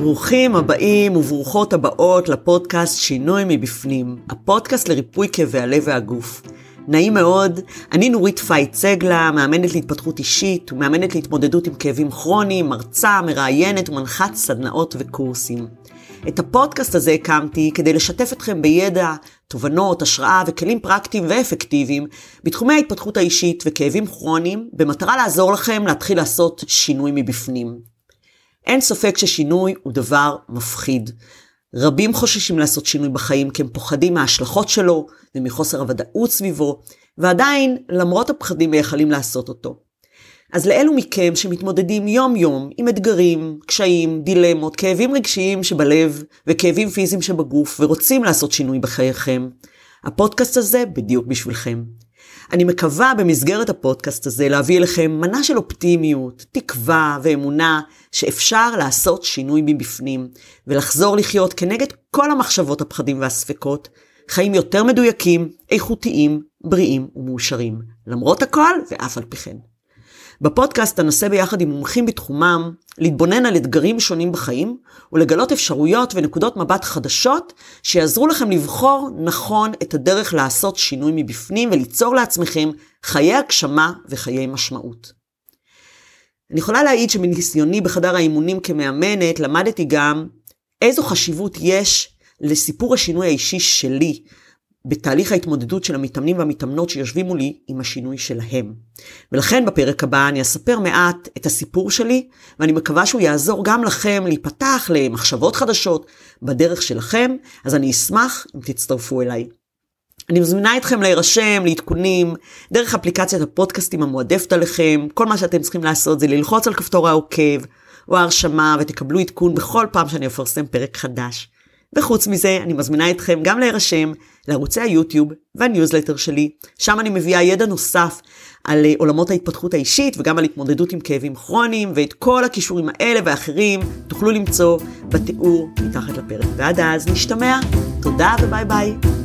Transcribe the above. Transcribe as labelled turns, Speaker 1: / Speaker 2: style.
Speaker 1: ברוכים הבאים וברוכות הבאות לפודקאסט שינוי מבפנים, הפודקאסט לריפוי כאבי הלב והגוף. נעים מאוד, אני נורית פייט צגלה, מאמנת להתפתחות אישית ומאמנת להתמודדות עם כאבים כרוניים, מרצה, מראיינת ומנחת סדנאות וקורסים. את הפודקאסט הזה הקמתי כדי לשתף אתכם בידע, תובנות, השראה וכלים פרקטיים ואפקטיביים בתחומי ההתפתחות האישית וכאבים כרוניים, במטרה לעזור לכם להתחיל לעשות שינוי מבפנים. אין ספק ששינוי הוא דבר מפחיד. רבים חוששים לעשות שינוי בחיים כי הם פוחדים מההשלכות שלו ומחוסר הוודאות סביבו, ועדיין, למרות הפחדים, מייחלים לעשות אותו. אז לאלו מכם שמתמודדים יום-יום עם אתגרים, קשיים, דילמות, כאבים רגשיים שבלב וכאבים פיזיים שבגוף, ורוצים לעשות שינוי בחייכם, הפודקאסט הזה בדיוק בשבילכם. אני מקווה במסגרת הפודקאסט הזה להביא אליכם מנה של אופטימיות, תקווה ואמונה שאפשר לעשות שינוי מבפנים, ולחזור לחיות כנגד כל המחשבות, הפחדים והספקות, חיים יותר מדויקים, איכותיים, בריאים ומאושרים, למרות הכל ואף על פי כן. בפודקאסט אנסה ביחד עם מומחים בתחומם להתבונן על אתגרים שונים בחיים ולגלות אפשרויות ונקודות מבט חדשות שיעזרו לכם לבחור נכון את הדרך לעשות שינוי מבפנים וליצור לעצמכם חיי הגשמה וחיי משמעות. אני יכולה להעיד שמניסיוני בחדר האימונים כמאמנת למדתי גם איזו חשיבות יש לסיפור השינוי האישי שלי בתהליך ההתמודדות של המתאמנים והמתאמנות שיושבים מולי עם השינוי שלהם. ולכן בפרק הבא אני אספר מעט את הסיפור שלי, ואני מקווה שהוא יעזור גם לכם להיפתח למחשבות חדשות בדרך שלכם, אז אני אשמח אם תצטרפו אליי. אני מזמינה אתכם להירשם, לעדכונים, דרך אפליקציית הפודקאסטים המועדפת עליכם. כל מה שאתם צריכים לעשות זה ללחוץ על כפתור העוקב או ההרשמה ותקבלו עדכון בכל פעם שאני אפרסם פרק חדש. וחוץ מזה, אני מזמינה אתכם גם להירשם לערוצי היוטיוב והניוזלטר שלי, שם אני מביאה ידע נוסף על אה, עולמות ההתפתחות האישית וגם על התמודדות עם כאבים כרוניים, ואת כל הכישורים האלה ואחרים תוכלו למצוא בתיאור מתחת לפרק. ועד אז נשתמע, תודה וביי ביי.